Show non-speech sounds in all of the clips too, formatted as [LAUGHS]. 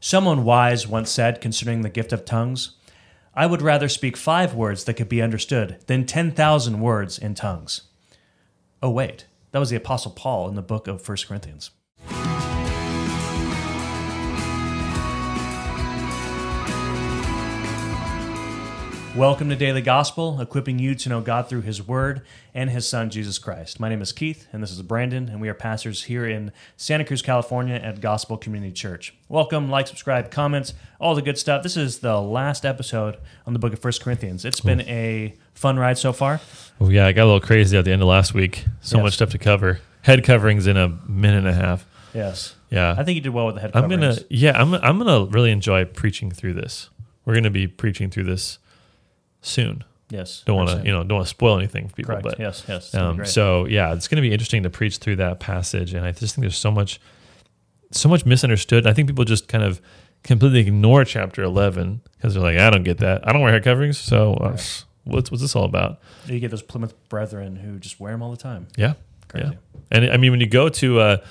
Someone wise once said concerning the gift of tongues, I would rather speak five words that could be understood than 10,000 words in tongues. Oh, wait, that was the Apostle Paul in the book of 1 Corinthians. Welcome to Daily Gospel, equipping you to know God through His Word and His Son, Jesus Christ. My name is Keith, and this is Brandon, and we are pastors here in Santa Cruz, California at Gospel Community Church. Welcome, like, subscribe, comments, all the good stuff. This is the last episode on the book of First Corinthians. It's been a fun ride so far. Oh, yeah, I got a little crazy at the end of last week. So Yes. much stuff to cover. Head coverings in a minute and a half. Yes. Yeah. I think you did well with the head I'm gonna yeah, I'm I'm gonna really enjoy preaching through this. We're gonna be preaching through this soon. Yes. Don't want to you know don't want to spoil anything for people, Correct. but yes, yes. it's gonna be um, so yeah, it's gonna be interesting to preach through that passage, and I just think there's so much so much misunderstood. I think people just kind of completely ignore chapter 11 because they're like, I don't get that. I don't wear head coverings, so uh, what's what's this all about? you get those Plymouth brethren who just wear them all the time. Yeah. Crazy. Yeah. And I mean, when you go to a,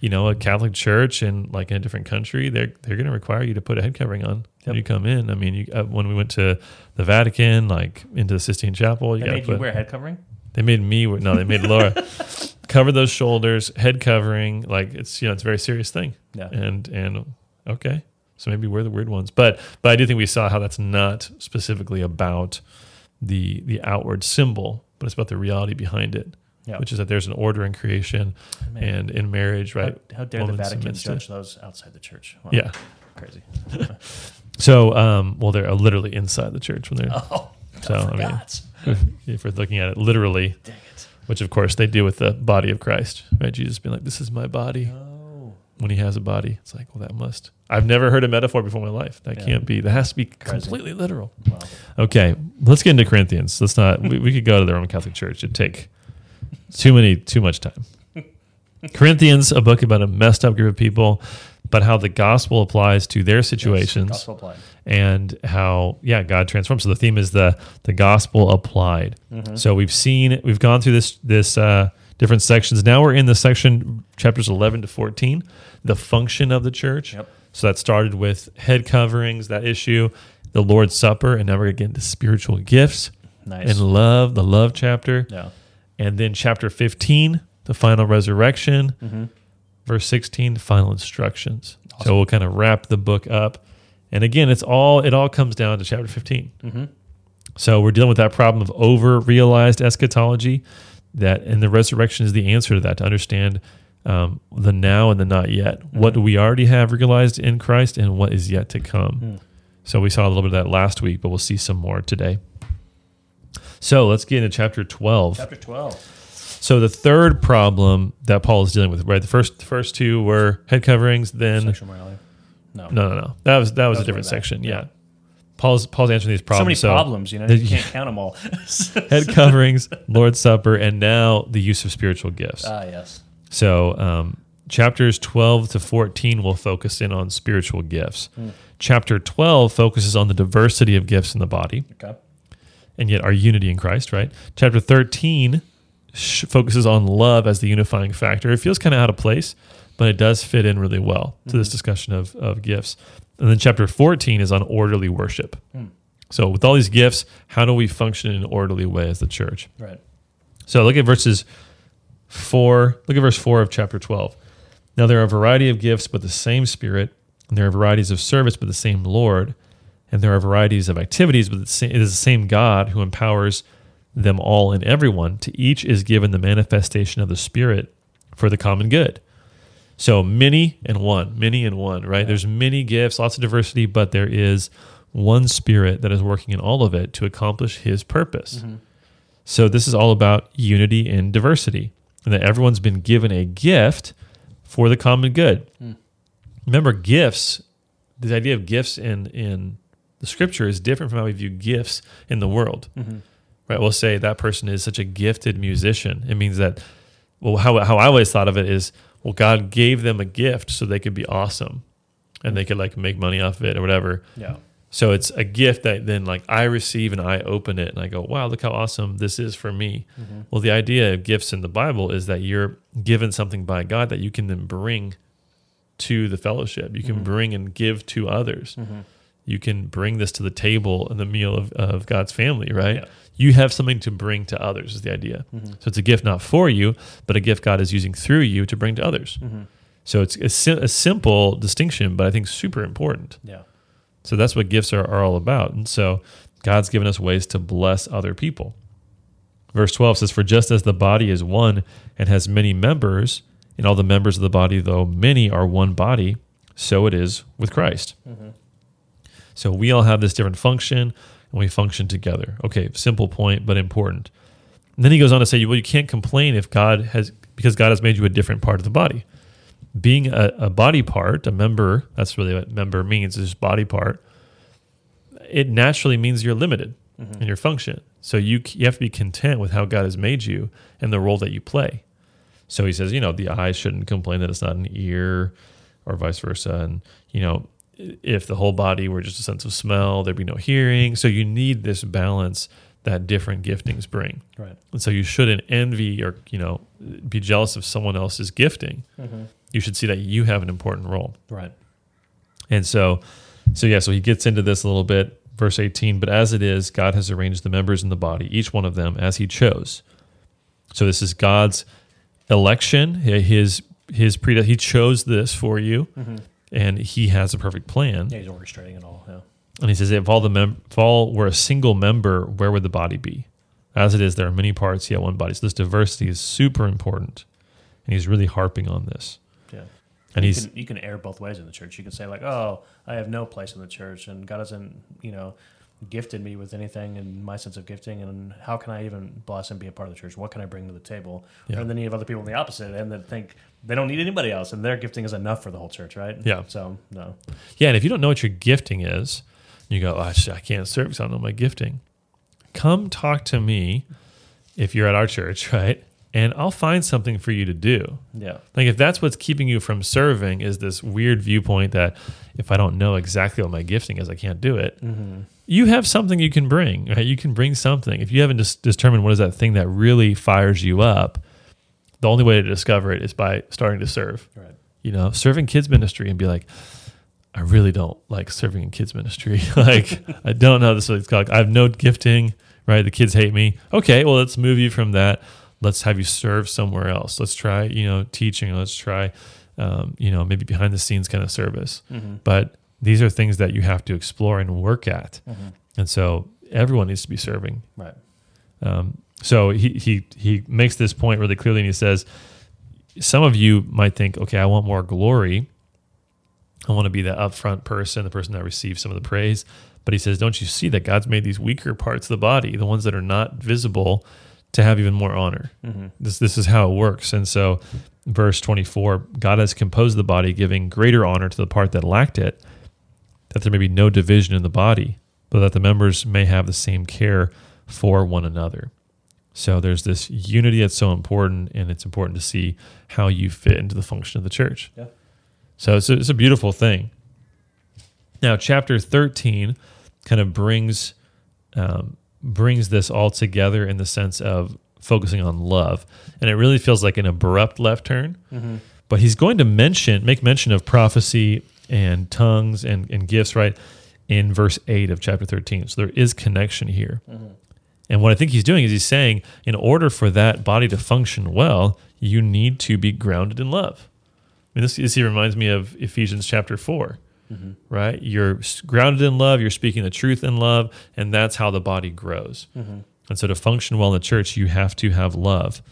you know, a Catholic church and like in a different country, they're they're going to require you to put a head covering on Yep. you come in. I mean, you, uh, when we went to the Vatican, like into the Sistine Chapel, you They got to you put. wear head covering? they made me. wear- No, they made Laura [LAUGHS] cover those shoulders, head covering. Like it's you know it's a very serious thing. Yeah. And and okay, so maybe we're the weird ones, but but I do think we saw how that's not specifically about the the outward symbol, but it's about the reality behind it Yeah. which is that there's an order in creation Man. and in marriage, right? How, how dare the Vatican judge those outside the church? Wow. Yeah. Crazy. [LAUGHS] So, um, well, they're literally inside the church when they're, Oh, So, I mean- forgot. [LAUGHS] if we're looking at it literally, Dang it. which of course they do with the body of Christ, right? Jesus being like, "This is my body." Oh. When he has a body, it's like, well, that must. I've never heard a metaphor before in my life. That Yeah. can't be. That has to be completely literal. Wow. Okay, let's get into Corinthians. Let's not. we, we could go to the Roman Catholic Church. It'd take too many, too much time. [LAUGHS] Corinthians, a book about a messed up group of people, but how the gospel applies to their situations Yes, and how yeah God transforms. So the theme is the the gospel applied. Mm-hmm. So we've seen we've gone through this this uh, different sections. Now we're in the section chapters eleven to fourteen, the function of the church. Yep. So that started with head coverings, that issue, the Lord's Supper, and now we're getting to get into spiritual gifts Nice. and love, the love chapter, yeah. and then chapter fifteen, the final resurrection. Mm-hmm. Verse 16, the final instructions. So we'll kind of wrap the book up. And again, it's all it all comes down to chapter 15. Mm-hmm. So we're dealing with that problem of over realized eschatology, that and the resurrection is the answer to that to understand um, the now and the not yet. What do we already have realized in Christ and what is yet to come? Mm. So we saw a little bit of that last week, but we'll see some more today. So let's get into chapter 12. Chapter 12. So the third problem that Paul is dealing with, right? The first the first two were head coverings, then Sexual morality. No. no, no, no. That was that was That a different was way back. section. Yeah. Yeah. Paul's Paul's answering these problems. So many problems. problems, you know, you can't count them all. [LAUGHS] head coverings, Lord's Supper, and now the use of spiritual gifts. ah, yes. So um, chapters 12 to 14 will focus in on spiritual gifts. Chapter 12 focuses on the diversity of gifts in the body Okay. and yet our unity in Christ, right? Chapter 13 sh- focuses on love as the unifying factor. It feels kind of out of place, but it does fit in really well to this mm-hmm. discussion of, of gifts. And then chapter 14 is on orderly worship. Hmm. So, with all these gifts, how do we function in an orderly way as the church? Right. So look at verses four. Look at verse four of chapter twelve. Now there are a variety of gifts, but the same Spirit, and there are varieties of service, but the same Lord, and there are varieties of activities, but it is the same God who empowers them all and everyone. To each is given the manifestation of the Spirit for the common good. So many and one, many and one, right? There's many gifts, lots of diversity, but there is one Spirit that is working in all of it to accomplish His purpose. Mm-hmm. So this is all about unity and diversity, and that everyone's been given a gift for the common good. Mm. Remember, gifts. The idea of gifts in in the Scripture is different from how we view gifts in the world. Mm-hmm. Right? We'll say that person is such a gifted musician. It means that. Well, how how I always thought of it is, well, God gave them a gift so they could be awesome, and they could like make money off of it or whatever. Yeah. So it's a gift that then like I receive and I open it and I go, wow, look how awesome this is for me. Mm-hmm. Well, the idea of gifts in the Bible is that you're given something by God that you can then bring to the fellowship. You can mm-hmm. bring and give to others. Mm-hmm. You can bring this to the table and the meal of, of God's family, right? Yeah. You have something to bring to others, is the idea. Mm-hmm. So it's a gift not for you, but a gift God is using through you to bring to others. Mm-hmm. So it's a, si- a simple distinction, but I think super important. Yeah. So that's what gifts are, are all about. And so God's given us ways to bless other people. Verse 12 says, For just as the body is one and has many members, and all the members of the body, though many, are one body, so it is with Christ. Mm-hmm. So we all have this different function and we function together. Okay, simple point, but important. And then he goes on to say, well, you can't complain if God has, because God has made you a different part of the body. Being a, a body part, a member, that's really what member means, is body part. It naturally means you're limited mm-hmm. in your function. So you, you have to be content with how God has made you and the role that you play. So he says, you know, the eye shouldn't complain that it's not an ear or vice versa. And, you know, if the whole body were just a sense of smell, there'd be no hearing. So you need this balance that different giftings bring. Right. And so you shouldn't envy or, you know, be jealous of someone else's gifting. Mm-hmm. You should see that you have an important role. Right. And so, so yeah, so he gets into this a little bit, verse 18. But as it is, God has arranged the members in the body, each one of them as he chose. So this is God's election. His his pre he chose this for you, mm-hmm. And he has a perfect plan. Yeah, he's orchestrating it all. Yeah. And he says, if all the mem- if all were a single member, where would the body be? As it is, there are many parts, yet one body. So this diversity is super important, and he's really harping on this. Yeah. And you he's can, you can err both ways in the church. You can say like, "Oh, I have no place in the church, and God doesn't, you know, gifted me with anything and my sense of gifting, and how can I even bless and be a part of the church? What can I bring to the table?" Yeah. And then you have other people on the opposite end that think they don't need anybody else, and their gifting is enough for the whole church, right? Yeah. So no. Yeah, and if you don't know what your gifting is, you go, oh, I can't serve because I don't know my gifting. Come talk to me if you're at our church, [LAUGHS] right? And I'll find something for you to do. Yeah. Like if that's what's keeping you from serving is this weird viewpoint that if I don't know exactly what my gifting is, I can't do it. Mm-hmm. You have something you can bring, right? You can bring something. If you haven't dis- determined what is that thing that really fires you up, the only way to discover it is by starting to serve Right. you know, serving kids ministry and be like, I really don't like serving in kids ministry. [LAUGHS] like, I don't know this is what it's called. I have no gifting, right? The kids hate me. Okay, well, let's move you from that. Let's have you serve somewhere else. Let's try, you know, teaching. Let's try, um, you know, maybe behind the scenes kind of service. But these are things that you have to explore and work at. And so everyone needs to be serving. Right. Um, so he, he he makes this point really clearly, and he says, some of you might think, okay, I want more glory. I want to be the upfront person, the person that receives some of the praise. But he says, don't you see that God's made these weaker parts of the body, the ones that are not visible, to have even more honor. This this is how it works. And so, verse twenty four, God has composed the body, giving greater honor to the part that lacked it, that there may be no division in the body, but that the members may have the same care for one another. So there's this unity that's so important, and it's important to see how you fit into the function of the church. Yeah. So it's a, it's a beautiful thing. Now, chapter 13 kind of brings um, brings this all together in the sense of focusing on love, and it really feels like an abrupt left turn. But he's going to mention, make mention of prophecy and tongues and, and gifts, right, in verse 8 of chapter 13. So there is connection here. Mm-hmm. And what I think he's doing is he's saying, in order for that body to function well, you need to be grounded in love. I mean, this, this here reminds me of Ephesians chapter 4, mm-hmm. right? You're grounded in love, you're speaking the truth in love, and that's how the body grows. Mm-hmm. And so to function well in the church, you have to have love.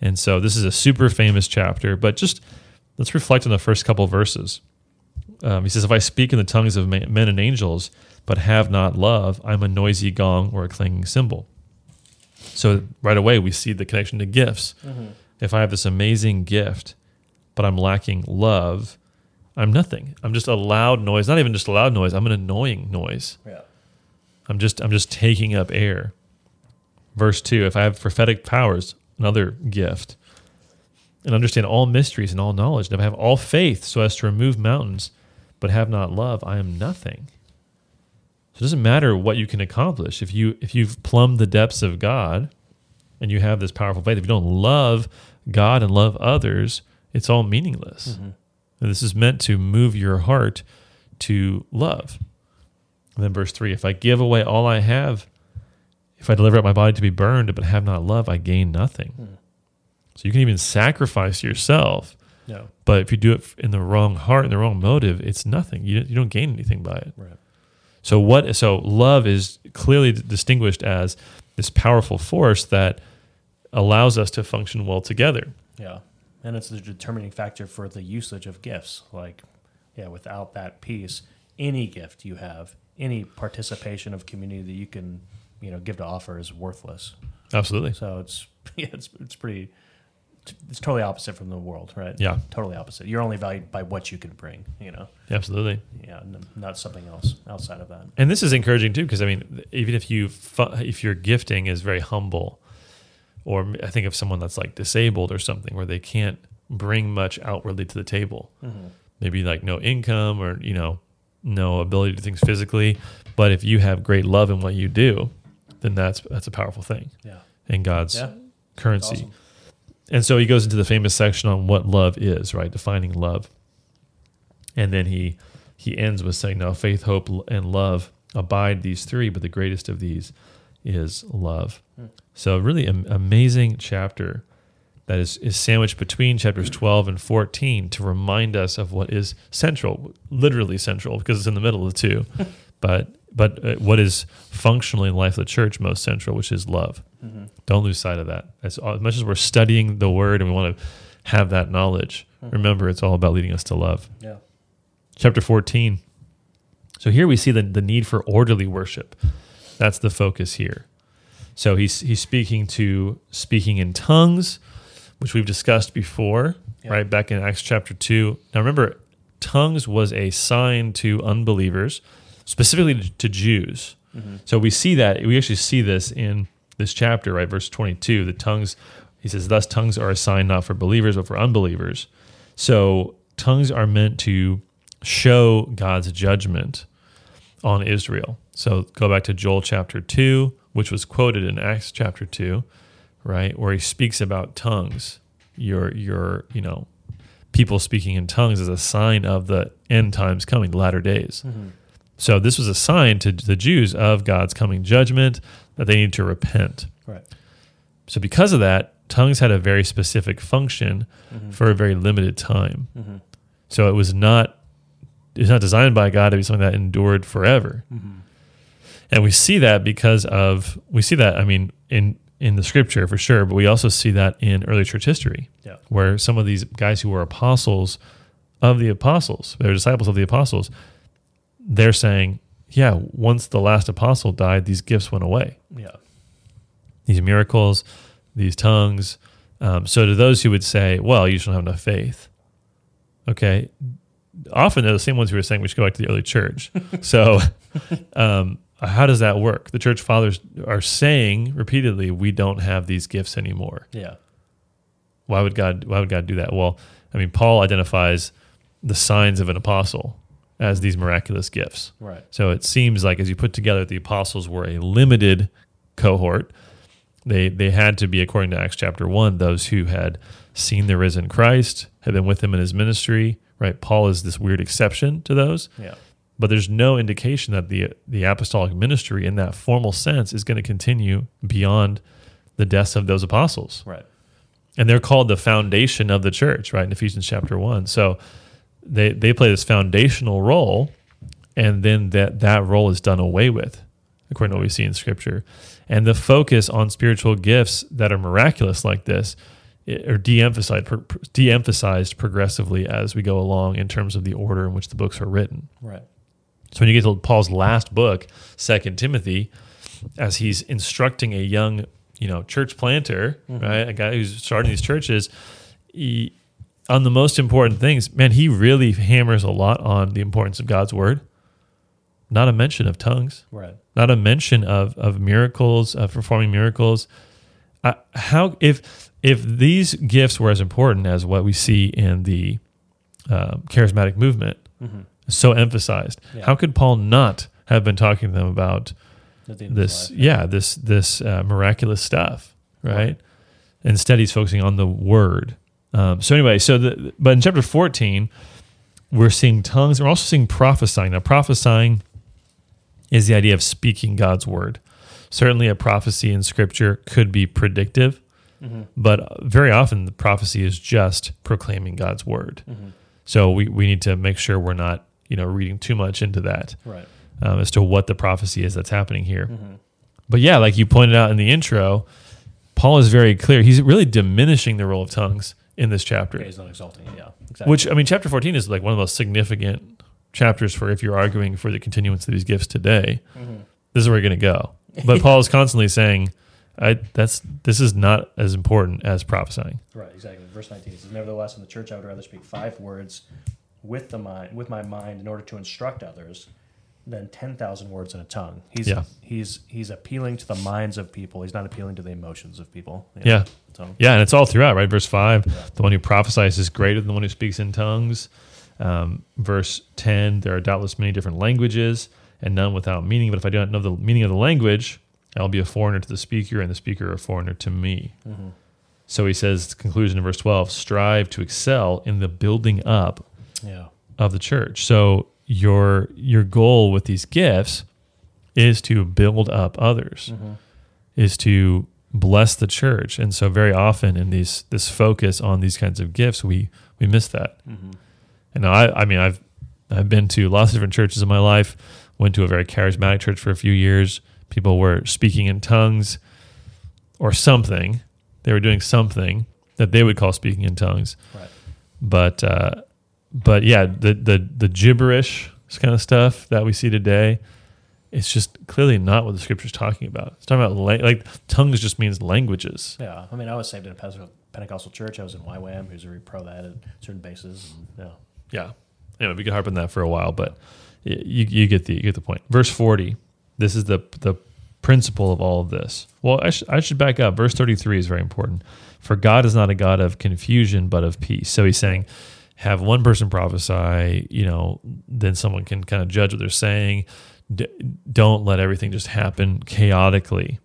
And so this is a super famous chapter, but just let's reflect on the first couple verses. Um, he says, If I speak in the tongues of men and angels, but have not love, I'm a noisy gong or a clanging cymbal. So right away, we see the connection to gifts. If I have this amazing gift, but I'm lacking love, I'm nothing. I'm just a loud noise. Not even just a loud noise. I'm an annoying noise. Yeah. I'm just I'm just taking up air. Verse two: If I have prophetic powers, another gift, and understand all mysteries and all knowledge, and if I have all faith so as to remove mountains, but have not love, I am nothing. So it doesn't matter what you can accomplish if you if you've plumbed the depths of God, and you have this powerful faith. If you don't love God and love others, it's all meaningless. And this is meant to move your heart to love. And then verse three: If I give away all I have, if I deliver up my body to be burned, but have not love, I gain nothing. Hmm. So you can even sacrifice yourself, No. but if you do it in the wrong heart and the wrong motive, it's nothing. You you don't gain anything by it. Right. So what? So love is clearly distinguished as this powerful force that allows us to function well together. Yeah. And it's the determining factor for the usage of gifts. Like, yeah, without that piece, any gift you have, any participation of community that you can, you know, give to offer is worthless. Absolutely. So it's [LAUGHS] yeah, it's it's pretty it's totally opposite from the world, right? Yeah. Totally opposite. You're only valued by what you can bring, you know. Absolutely. Yeah, n- not something else outside of that. And this is encouraging too, because I mean, even if you fu- if your gifting is very humble, or I think of someone that's like disabled or something where they can't bring much outwardly to the table, mm-hmm. maybe like no income or you know no ability to do things physically, but if you have great love in what you do, then that's that's a powerful thing Yeah. in God's Yeah. currency. Awesome. And so he goes into the famous section on what love is, right? Defining love. And then he he ends with saying, "Now faith, hope, and love abide these three, but the greatest of these is love." Hmm. So really am- amazing chapter that is is sandwiched between chapters 12 and 14 to remind us of what is central, literally central because it's in the middle of the two. [LAUGHS] but but uh, what is functionally in the life of the church most central, which is love. Don't lose sight of that. As, as much as we're studying the word and we want to have that knowledge, remember it's all about leading us to love. Yeah. Chapter 14. So here we see the, the need for orderly worship. That's the focus here. So he's he's speaking to speaking in tongues, which we've discussed before, Yeah. right? Back in Acts chapter 2. Now remember, tongues was a sign to unbelievers, specifically to, to Jews. Mm-hmm. So we see that we actually see this in this chapter, right? Verse 22. The tongues, he says, thus tongues are a sign not for believers, but for unbelievers. So tongues are meant to show God's judgment on Israel. So go back to Joel chapter 2, which was quoted in Acts chapter 2, right? Where he speaks about tongues. Your your, you know, people speaking in tongues is a sign of the end times coming, the latter days. Mm-hmm. So this was a sign to the Jews of God's coming judgment that they need to repent. Right. So because of that, tongues had a very specific function mm-hmm. for a very limited time. Mm-hmm. So it was not it's not designed by God to be something that endured forever. Mm-hmm. And we see that because of we see that I mean in in the scripture for sure, but we also see that in early church history Yeah. where some of these guys who were apostles of the apostles, they're disciples of the apostles, they're saying, yeah, once the last apostle died, these gifts went away Yeah. these miracles, these tongues. Um, so to those who would say, well, you just don't have enough faith. Okay. Often they're the same ones who are saying we should go back to the early church. [LAUGHS] so um, how does that work? The church fathers are saying repeatedly, we don't have these gifts anymore. Yeah. Why would God why would God do that? Well, I mean, Paul identifies the signs of an apostle as these miraculous gifts. Right. So it seems like as you put together, the apostles were a limited cohort. They they had to be, according to Acts chapter one, those who had seen the risen Christ, had been with him in his ministry. Right, Paul is this weird exception to those, Yeah. but there's no indication that the the apostolic ministry, in that formal sense, is going to continue beyond the deaths of those apostles Right. and they're called the foundation of the church, right? In Ephesians chapter one. So they they play this foundational role, and then that that role is done away with, according to what we see in Scripture. And the focus on spiritual gifts that are miraculous like this eh, are de-emphasized de-emphasized progressively as we go along in terms of the order in which the books are written. Right. So when you get to Paul's last book, Second Timothy, as he's instructing a young, you know, church planter, mm-hmm. right, a guy who's starting these churches, he, on the most important things, man, he really hammers a lot on the importance of God's word. Not a mention of tongues, Right. not a mention of of miracles, of performing miracles. Uh, how if if these gifts were as important as what we see in the um, charismatic movement, so emphasized, Yeah. how could Paul not have been talking to them about the end of his this? Yeah, this this uh, miraculous stuff, right? Right. Instead, he's focusing on the word. Um, so anyway, so the but in chapter fourteen, we're seeing tongues. We're also seeing prophesying. Now, prophesying is the idea of speaking God's word. Certainly, a prophecy in Scripture could be predictive, but very often the prophecy is just proclaiming God's word. So we, we need to make sure we're not you know reading too much into that Right. um, as to what the prophecy is that's happening here. But yeah, like you pointed out in the intro, Paul is very clear. He's really diminishing the role of tongues in this chapter. Okay, he's not exalting it. Yeah. Exactly. Which I mean, chapter fourteen is like one of the most significant chapters for if you're arguing for the continuance of these gifts today. Mm-hmm. This is where you're going to go. But [LAUGHS] Paul is constantly saying, "I that's this is not as important as prophesying." Right, exactly. Verse 19 says, Nevertheless, in the church I would rather speak five words with the mind with my mind in order to instruct others than ten thousand words in a tongue. He's Yeah. he's he's appealing to the minds of people. He's not appealing to the emotions of people. you Yeah. So Yeah, and it's all throughout, right? Verse five, the one who prophesies is greater than the one who speaks in tongues. Um, verse ten, there are doubtless many different languages, and none without meaning. But if I do not know the meaning of the language, I'll be a foreigner to the speaker, and the speaker a foreigner to me. So he says, conclusion in verse twelve: strive to excel in the building up yeah. of the church. So your your goal with these gifts is to build up others, is to bless the church. And so very often in these this focus on these kinds of gifts, we we miss that. And I I mean I've I've been to lots of different churches in my life. Went to a very charismatic church for a few years. People were speaking in tongues or something. They were doing something that they would call speaking in tongues Right. but uh, but yeah, the the the gibberish kind of stuff that we see today, it's just clearly not what the scripture's talking about. It's talking about la- like tongues just means languages. Yeah. I mean, I was saved in a Pentecostal church. I was in YWAM, who's very pro that at certain bases. And, yeah. Yeah. Anyway, we could harp on that for a while, but you you get the you get the point. Verse forty. This is the the principle of all of this. Well, I, sh- I should back up. Verse thirty three is very important. For God is not a God of confusion, but of peace. So he's saying, have one person prophesy. You know, then someone can kind of judge what they're saying. D- don't let everything just happen chaotically.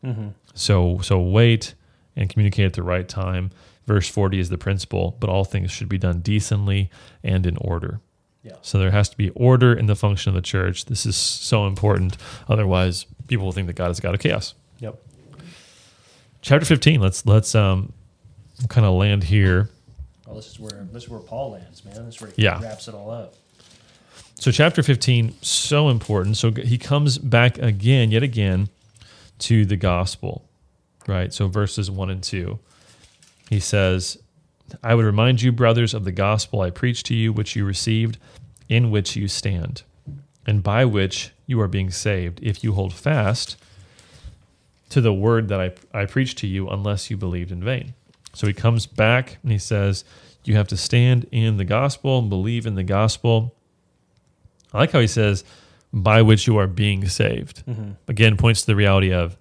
So so wait and communicate at the right time. Verse 40 is the principle, but all things should be done decently and in order. Yeah. So there has to be order in the function of the church. This is so important. Otherwise, people will think that God is a God of chaos. Yep. Chapter 15. Let's let's um kind of land here. Well, this is where this is where Paul lands, man. This is where he Yeah. wraps it all up. So chapter 15 so important. So he comes back again, yet again to the gospel. Right? So verses 1 and 2. He says, I would remind you, brothers, of the gospel I preached to you, which you received, in which you stand, and by which you are being saved, if you hold fast to the word that I, I preached to you, unless you believed in vain. So he comes back and he says, You have to stand in the gospel and believe in the gospel. I like how he says, by which you are being saved. Mm-hmm. Again, points to the reality of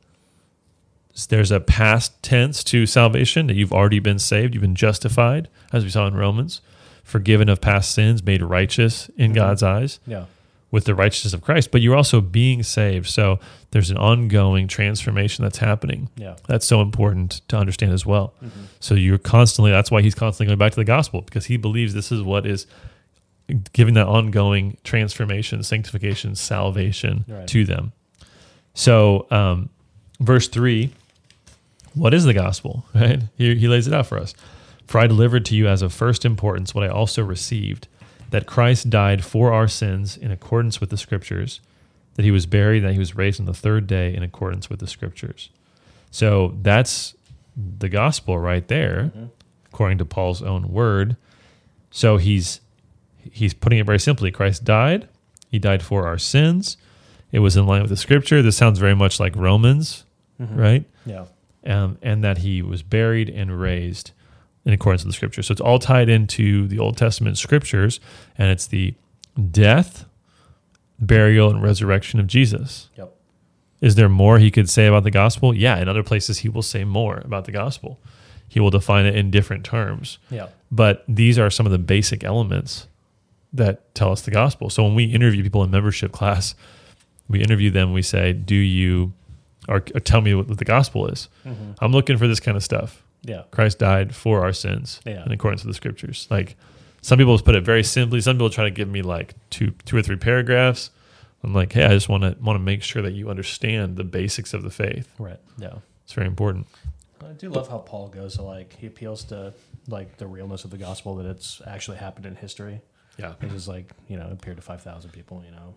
there's a past tense to salvation that you've already been saved, you've been justified, as we saw in Romans, forgiven of past sins, made righteous in mm-hmm. God's eyes Yeah. With the righteousness of Christ, but you're also being saved. So there's an ongoing transformation that's happening. Yeah. That's so important to understand as well. So you're constantly, that's why he's constantly going back to the gospel because he believes this is what is giving that ongoing transformation, sanctification, salvation Right. to them. So, um, verse three, what is the gospel? [LAUGHS] Right? He, he lays it out for us. For I delivered to you as of first importance what I also received that Christ died for our sins in accordance with the scriptures, that he was buried, that he was raised on the third day in accordance with the scriptures. So that's the gospel right there, according to Paul's own word. So he's he's putting it very simply. Christ died. He died for our sins. It was in line with the scripture. This sounds very much like Romans, right? Yeah. um, and that he was buried and raised in accordance with the scripture. So it's all tied into the Old Testament scriptures, and it's the death, burial, and resurrection of Jesus. Yep. Is there more he could say about the gospel? Yeah, in other places he will say more about the gospel. He will define it in different terms. Yeah. But these are some of the basic elements that tell us the gospel. So when we interview people in membership class, we interview them, we say, Do you, or, or tell me what the gospel is? Mm-hmm. I'm looking for this kind of stuff. Yeah. Christ died for our sins Yeah. in accordance with the scriptures. Like Some people put it very simply. Some people try to give me like two, two or three paragraphs. I'm like, hey, I just want to want to make sure that you understand the basics of the faith. Right. Yeah. It's very important. I do love how Paul goes to like he appeals to like the realness of the gospel that it's actually happened in history. Yeah. It is like you know appeared to five thousand people, you know,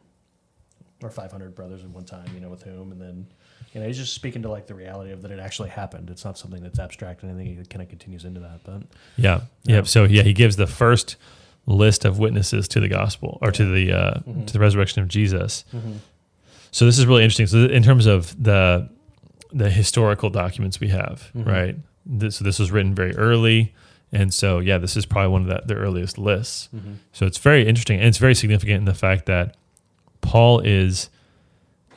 or five hundred brothers at one time, you know, with whom, and then you know he's just speaking to like the reality of that it actually happened. It's not something that's abstract, and I think he kind of continues into that. But Yeah. Yeah. Yep. So yeah, he gives the first list of witnesses to the gospel or to the uh, Mhm. to the resurrection of Jesus. So this is really interesting. So in terms of the the historical documents we have, Mhm. right? This, so this was written very early, and so yeah, this is probably one of the, the earliest lists. mm-hmm. So it's very interesting, and it's very significant in the fact that Paul is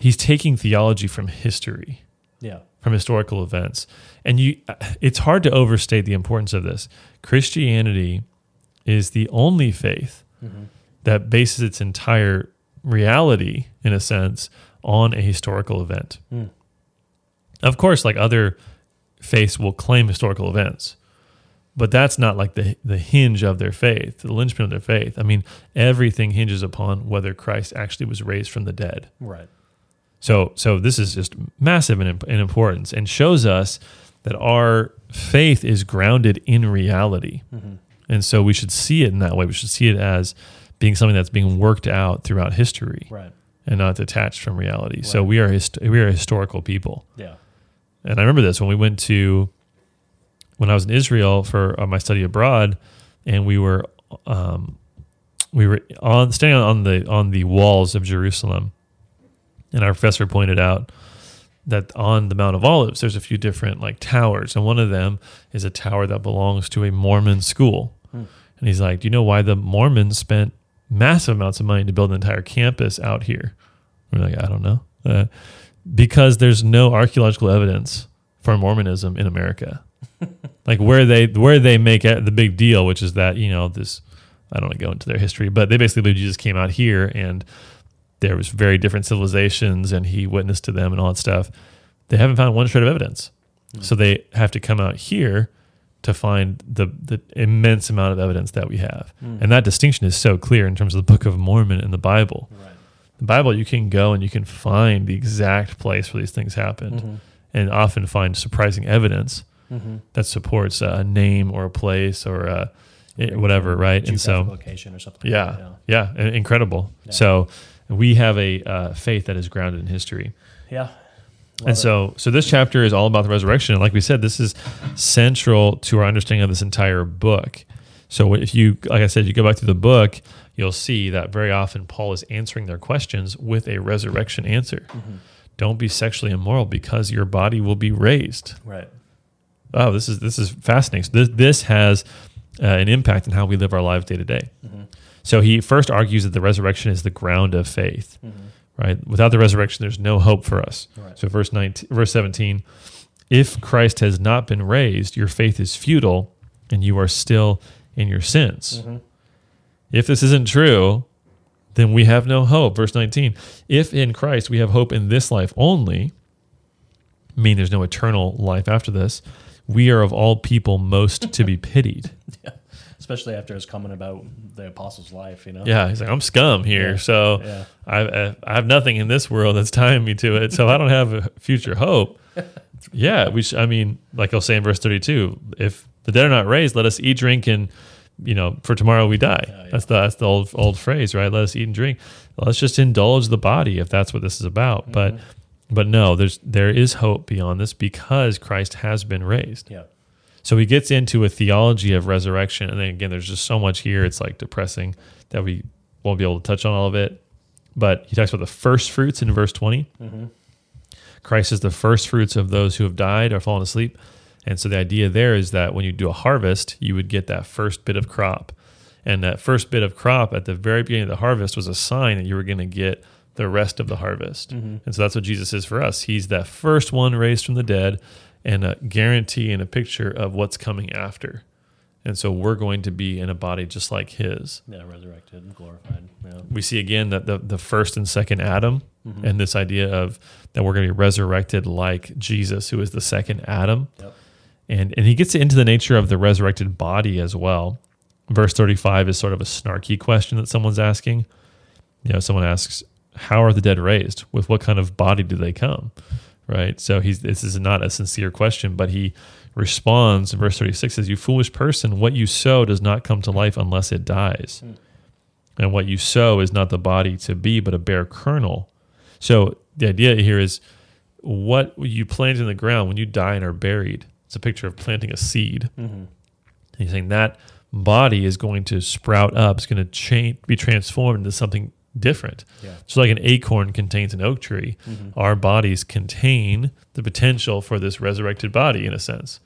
he's taking theology from history yeah, from historical events. And you it's hard to overstate the importance of this. Christianity is the only faith mm-hmm. that bases its entire reality in a sense on a historical event. Mm. Of course, like other faiths will claim historical events. But that's not like the the hinge of their faith, the linchpin of their faith. I mean, everything hinges upon whether Christ actually was raised from the dead. right, So, so this is just massive in, in importance and shows us that our faith is grounded in reality. mm-hmm. And so we should see it in that way. We should see it as being something that's being worked out throughout history right, and not detached from reality. So we are hist- we are historical people. yeah, And I remember this when we went to when I was in Israel for uh, my study abroad, and we were um, we were on standing on the on the walls of Jerusalem, and our professor pointed out that on the Mount of Olives there's a few different like towers, and one of them is a tower that belongs to a Mormon school, Hmm. and he's like, "Do you know why the Mormons spent massive amounts of money to build an entire campus out here?" We're like, "I don't know." Uh, because there's no archaeological evidence for Mormonism in America. [LAUGHS] like where they where they make the big deal, which is that you know this. I don't want to go into their history, but they basically believe Jesus came out here and there was very different civilizations and he witnessed to them and all that stuff. They haven't found one shred of evidence, so they have to come out here to find the the immense amount of evidence that we have. Mm. And that distinction is so clear in terms of the Book of Mormon and the Bible. right, The Bible, you can go and you can find the exact place where these things happened mm-hmm. and often find surprising evidence Mm-hmm. that supports a name or a place or a, eh, whatever, right? And so, location or something. yeah, like yeah, i- incredible. Yeah. So we have a uh, faith that is grounded in history. yeah. Love and it. so, so this chapter is all about the resurrection. And like we said, this is central to our understanding of this entire book. So if you, like I said, you go back to the book, you'll see that very often Paul is answering their questions with a resurrection answer. Mhm. Don't be sexually immoral because your body will be raised. right, Oh, this is this is fascinating. So this this has uh, an impact on how we live our lives day to day. So he first argues that the resurrection is the ground of faith. Mm-hmm. Right? Without the resurrection, there's no hope for us. right, So verse 19, verse 17, if Christ has not been raised, your faith is futile and you are still in your sins. mm-hmm. If this isn't true, then we have no hope. Verse 19, if in Christ we have hope in this life only, mean there's no eternal life after this, we are of all people most to be pitied. [LAUGHS] especially after his comment about the apostle's life. You know. Yeah, he's like, I'm scum here. Yeah. So Yeah. I, I have nothing in this world that's tying me to it. So I don't have a future hope. [LAUGHS] Yeah, we. Sh- I mean, like I'll say in verse thirty-two, if the dead are not raised, let us eat, drink, and you know, for tomorrow we die. Yeah, yeah. That's the that's the old old phrase, right? Let us eat and drink. Let's just indulge the body if that's what this is about. But Mhm. but no, there's there is hope beyond this because Christ has been raised. Yeah. So he gets into a theology of resurrection. And then again, there's just so much here. It's like depressing that we won't be able to touch on all of it. But he talks about the first fruits in verse 20. Mm-hmm. Christ is the first fruits of those who have died or fallen asleep. And so the idea there is that when you do a harvest, you would get that first bit of crop. And that first bit of crop at the very beginning of the harvest was a sign that you were going to get the rest of the harvest. Mm-hmm. And so that's what Jesus is for us. He's that first one raised from the dead and a guarantee and a picture of what's coming after. And so we're going to be in a body just like his. Yeah, resurrected and glorified. Yeah. We see again that the, the first and second Adam Mhm. and this idea of that we're going to be resurrected like Jesus, who is the second Adam. Yep. And and he gets into the nature of the resurrected body as well. verse 35 is sort of a snarky question that someone's asking. You know, someone asks, How are the dead raised? With what kind of body do they come? Right. So he's this is not a sincere question, but he responds in verse 36 says, You foolish person, what you sow does not come to life unless it dies. Hmm. And what you sow is not the body to be, but a bare kernel. So the idea here is what you plant in the ground when you die and are buried. It's a picture of planting a seed. Mm-hmm. He's saying that body is going to sprout up. It's going to change, be transformed into something different. Yeah. So, like an acorn contains an oak tree, our bodies contain the potential for this resurrected body, in a sense.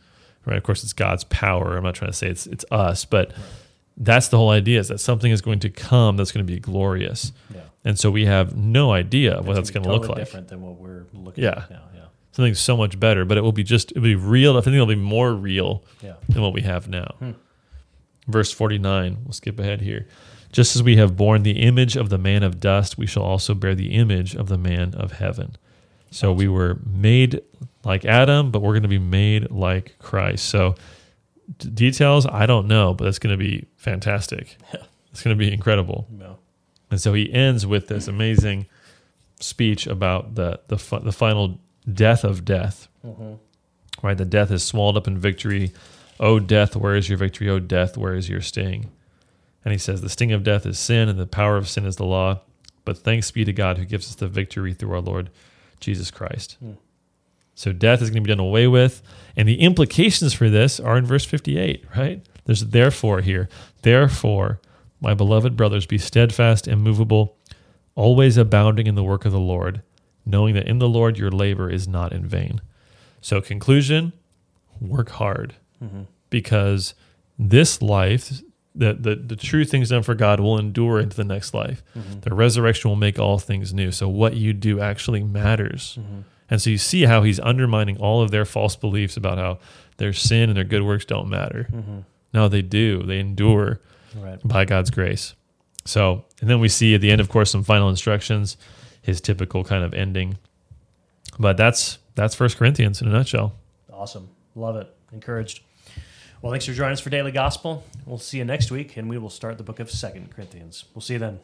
Right? Of course, it's God's power. I'm not trying to say it's it's us, but that's the whole idea: is that something is going to come that's going to be glorious, Yeah. and so we have no idea what that's going to gonna look like. Different than what we're looking Yeah. at now. Yeah. Something so much better, but it will be just it will be real. I think it'll be more real Yeah. than what we have now. Hmm. Verse 49, we'll skip ahead here. Just as we have borne the image of the man of dust, we shall also bear the image of the man of heaven. So we were made like Adam, but we're going to be made like Christ. So d- details, I don't know, but it's going to be fantastic. [LAUGHS] It's going to be incredible. No. And so he ends with this amazing speech about the the, fi- the final death of death. Mm-hmm. Right, the death is swallowed up in victory. Oh death, where is your victory? Oh death, where is your sting? And he says, the sting of death is sin, and the power of sin is the law. But thanks be to God who gives us the victory through our Lord Jesus Christ. Hmm. So death is going to be done away with. And the implications for this are in verse 58, right? There's therefore here. Therefore, my beloved brothers, be steadfast, immovable, always abounding in the work of the Lord, knowing that in the Lord your labor is not in vain. So, conclusion work hard mm-hmm. because this life, the, the, the true things done for God will endure into the next life. Mm-hmm. The resurrection will make all things new. So, what you do actually matters. Mm-hmm. And so, you see how he's undermining all of their false beliefs about how their sin and their good works don't matter. Mm-hmm. No, they do. They endure Right. by God's grace. So, and then we see at the end, of course, some final instructions, his typical kind of ending. But that's that's First Corinthians in a nutshell. Awesome. Love it. Encouraged. Well, thanks for joining us for Daily Gospel. We'll see you next week, and we will start the book of Second Corinthians. We'll see you then.